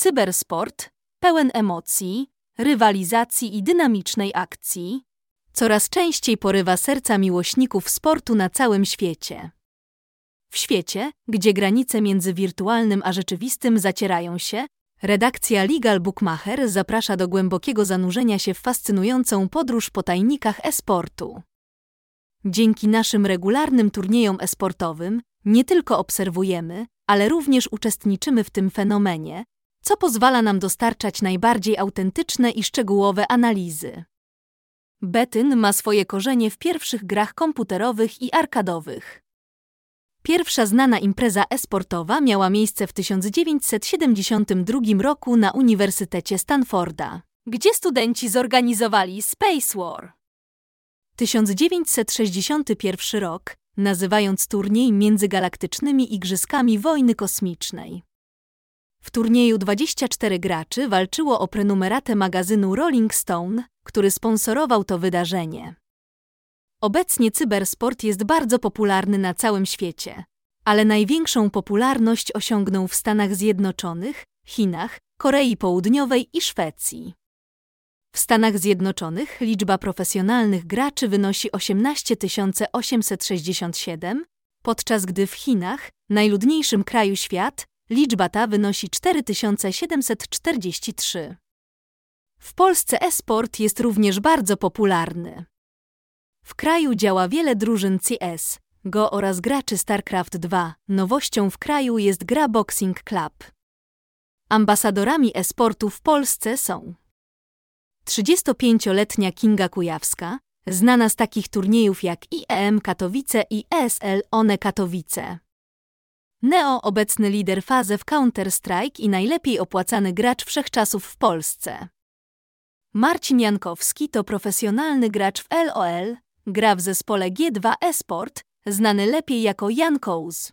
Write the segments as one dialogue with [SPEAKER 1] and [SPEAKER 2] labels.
[SPEAKER 1] cybersport pełen emocji, rywalizacji i dynamicznej akcji, coraz częściej porywa serca miłośników sportu na całym świecie. W świecie, gdzie granice między wirtualnym a rzeczywistym zacierają się, redakcja Legal Bookmacher zaprasza do głębokiego zanurzenia się w fascynującą podróż po tajnikach e-sportu. Dzięki naszym regularnym turniejom esportowym nie tylko obserwujemy, ale również uczestniczymy w tym fenomenie, co pozwala nam dostarczać najbardziej autentyczne i szczegółowe analizy. Betyn ma swoje korzenie w pierwszych grach komputerowych i arkadowych. Pierwsza znana impreza esportowa miała miejsce w 1972 roku na Uniwersytecie Stanforda, gdzie studenci zorganizowali Space War. 1961 rok, nazywając turniej międzygalaktycznymi Igrzyskami Wojny Kosmicznej. W turnieju 24 graczy walczyło o prenumeratę magazynu Rolling Stone, który sponsorował to wydarzenie. Obecnie cybersport jest bardzo popularny na całym świecie, ale największą popularność osiągnął w Stanach Zjednoczonych, Chinach, Korei Południowej i Szwecji. W Stanach Zjednoczonych liczba profesjonalnych graczy wynosi 18 867, podczas gdy w Chinach, najludniejszym kraju świat, liczba ta wynosi 4743. W Polsce e-sport jest również bardzo popularny. W kraju działa wiele drużyn CS, Go oraz graczy StarCraft 2. Nowością w kraju jest gra Boxing Club. Ambasadorami e-sportu w Polsce są 35-letnia Kinga Kujawska, znana z takich turniejów jak IEM Katowice i ESL One Katowice. Neo, obecny lider fazy w Counter-Strike i najlepiej opłacany gracz wszechczasów w Polsce. Marcin Jankowski to profesjonalny gracz w LOL, gra w zespole G2 Esport, znany lepiej jako Jankous.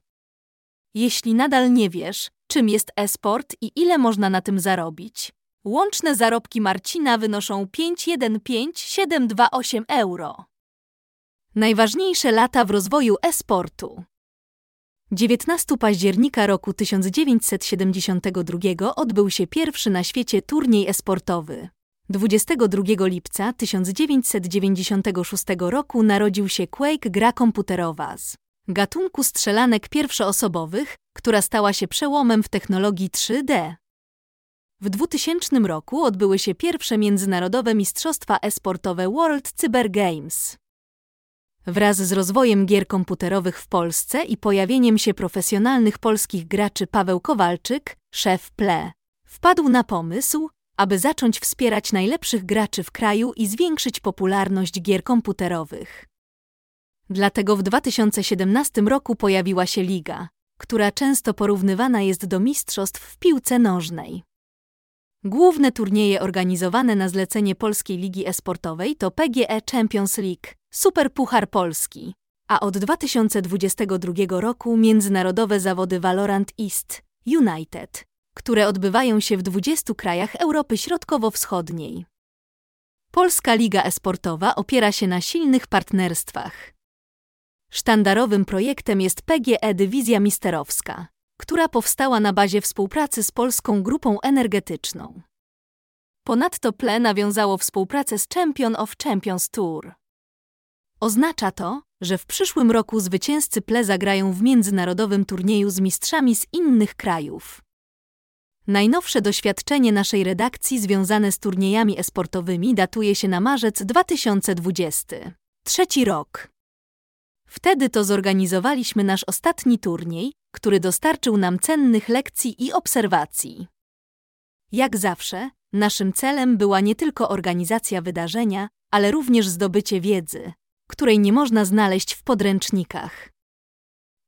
[SPEAKER 1] Jeśli nadal nie wiesz, czym jest esport i ile można na tym zarobić, łączne zarobki Marcina wynoszą 515728 euro. Najważniejsze lata w rozwoju esportu. 19 października roku 1972 odbył się pierwszy na świecie turniej esportowy. 22 lipca 1996 roku narodził się Quake gra komputerowa z gatunku strzelanek pierwszoosobowych, która stała się przełomem w technologii 3D. W 2000 roku odbyły się pierwsze międzynarodowe mistrzostwa esportowe World Cyber Games. Wraz z rozwojem gier komputerowych w Polsce i pojawieniem się profesjonalnych polskich graczy Paweł Kowalczyk, szef PLE, wpadł na pomysł, aby zacząć wspierać najlepszych graczy w kraju i zwiększyć popularność gier komputerowych. Dlatego w 2017 roku pojawiła się liga, która często porównywana jest do mistrzostw w piłce nożnej. Główne turnieje organizowane na zlecenie Polskiej Ligi Esportowej to PGE Champions League, Superpuchar Polski, a od 2022 roku międzynarodowe zawody Valorant East United, które odbywają się w 20 krajach Europy Środkowo-Wschodniej. Polska Liga Esportowa opiera się na silnych partnerstwach. Sztandarowym projektem jest PGE Dywizja Misterowska, która powstała na bazie współpracy z Polską Grupą Energetyczną. Ponadto PLE nawiązało współpracę z Champion of Champions Tour. Oznacza to, że w przyszłym roku zwycięzcy PLE zagrają w międzynarodowym turnieju z mistrzami z innych krajów. Najnowsze doświadczenie naszej redakcji związane z turniejami esportowymi datuje się na marzec 2020. Trzeci rok. Wtedy to zorganizowaliśmy nasz ostatni turniej, który dostarczył nam cennych lekcji i obserwacji. Jak zawsze, naszym celem była nie tylko organizacja wydarzenia, ale również zdobycie wiedzy, której nie można znaleźć w podręcznikach.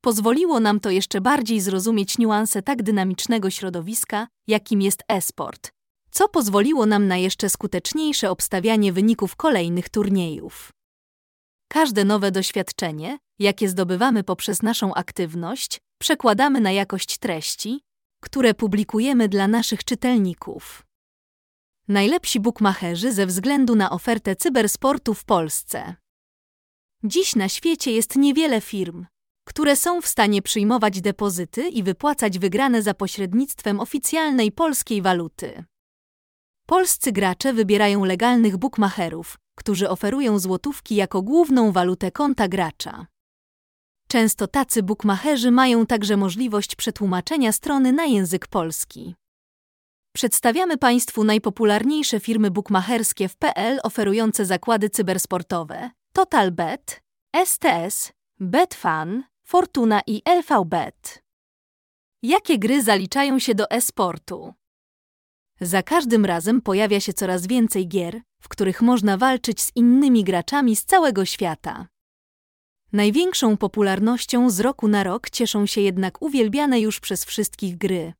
[SPEAKER 1] Pozwoliło nam to jeszcze bardziej zrozumieć niuanse tak dynamicznego środowiska, jakim jest e-sport, co pozwoliło nam na jeszcze skuteczniejsze obstawianie wyników kolejnych turniejów. Każde nowe doświadczenie, jakie zdobywamy poprzez naszą aktywność, przekładamy na jakość treści, które publikujemy dla naszych czytelników. Najlepsi bookmacherzy ze względu na ofertę cybersportu w Polsce. Dziś na świecie jest niewiele firm, które są w stanie przyjmować depozyty i wypłacać wygrane za pośrednictwem oficjalnej polskiej waluty. Polscy gracze wybierają legalnych bookmacherów, którzy oferują złotówki jako główną walutę konta gracza. Często tacy bookmacherzy mają także możliwość przetłumaczenia strony na język polski. Przedstawiamy Państwu najpopularniejsze firmy bookmacherskie w PL oferujące zakłady cybersportowe: TotalBet, STS, Betfan, Fortuna i LVBet. Jakie gry zaliczają się do e-sportu? Za każdym razem pojawia się coraz więcej gier, w których można walczyć z innymi graczami z całego świata. Największą popularnością z roku na rok cieszą się jednak uwielbiane już przez wszystkich gry.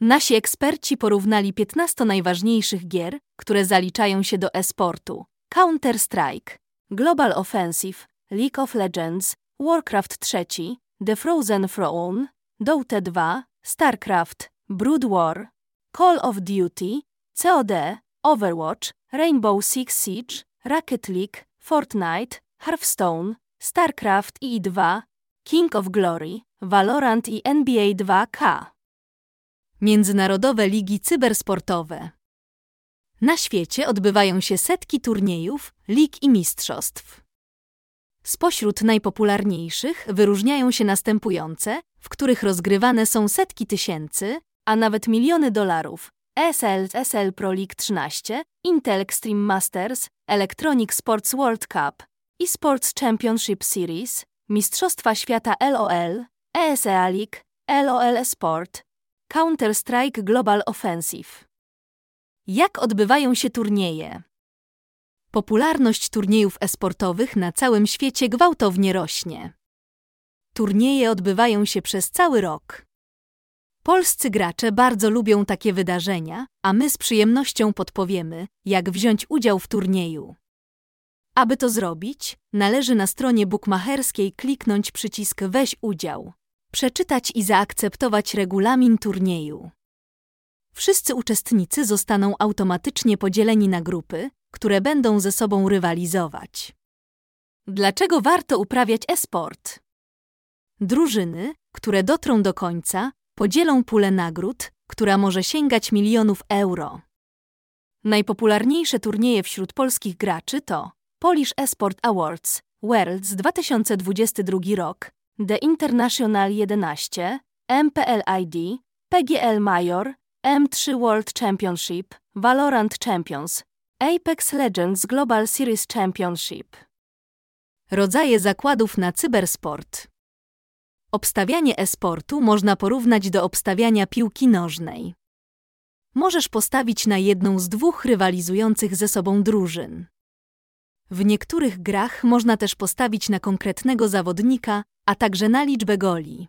[SPEAKER 1] Nasi eksperci porównali 15 najważniejszych gier, które zaliczają się do e-sportu: Counter-Strike, Global Offensive, League of Legends, Warcraft III, The Frozen Throne, Dota 2, StarCraft, Brood War, Call of Duty, COD, Overwatch, Rainbow Six Siege, Rocket League, Fortnite, Hearthstone, StarCraft i 2, King of Glory, Valorant i NBA 2K. Międzynarodowe ligi cybersportowe. Na świecie odbywają się setki turniejów, lig i mistrzostw. Spośród najpopularniejszych wyróżniają się następujące, w których rozgrywane są setki tysięcy, a nawet miliony dolarów. ESL, SL Pro League 13, Intel Extreme Masters, Electronic Sports World Cup, eSports Championship Series, Mistrzostwa Świata LOL, ESEA League, LOL Sport, Counter-Strike Global Offensive. Jak odbywają się turnieje? Popularność turniejów esportowych na całym świecie gwałtownie rośnie. Turnieje odbywają się przez cały rok. Polscy gracze bardzo lubią takie wydarzenia, a my z przyjemnością podpowiemy, jak wziąć udział w turnieju. Aby to zrobić, należy na stronie bookmacherskiej kliknąć przycisk Weź udział, przeczytać i zaakceptować regulamin turnieju. Wszyscy uczestnicy zostaną automatycznie podzieleni na grupy, które będą ze sobą rywalizować. Dlaczego warto uprawiać e-sport? Drużyny, które dotrą do końca, podzielą pulę nagród, która może sięgać milionów euro. Najpopularniejsze turnieje wśród polskich graczy to Polish Esport Awards Worlds 2022 rok, The International 11, MPL ID, PGL Major, M3 World Championship, Valorant Champions, Apex Legends Global Series Championship. Rodzaje zakładów na cybersport. Obstawianie e-sportu można porównać do obstawiania piłki nożnej. Możesz postawić na jedną z dwóch rywalizujących ze sobą drużyn. W niektórych grach można też postawić na konkretnego zawodnika, a także na liczbę goli.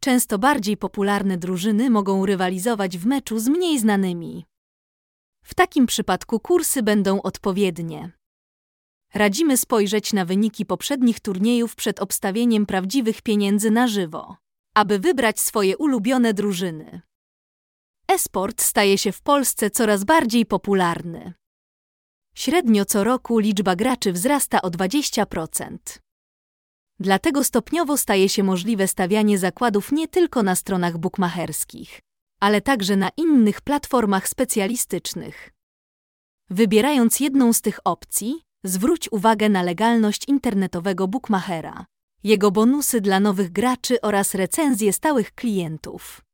[SPEAKER 1] Często bardziej popularne drużyny mogą rywalizować w meczu z mniej znanymi. W takim przypadku kursy będą odpowiednie. Radzimy spojrzeć na wyniki poprzednich turniejów przed obstawieniem prawdziwych pieniędzy na żywo, aby wybrać swoje ulubione drużyny. Esport staje się w Polsce coraz bardziej popularny. Średnio co roku liczba graczy wzrasta o 20%. Dlatego stopniowo staje się możliwe stawianie zakładów nie tylko na stronach bukmacherskich, ale także na innych platformach specjalistycznych. Wybierając jedną z tych opcji, zwróć uwagę na legalność internetowego bookmachera, jego bonusy dla nowych graczy oraz recenzje stałych klientów.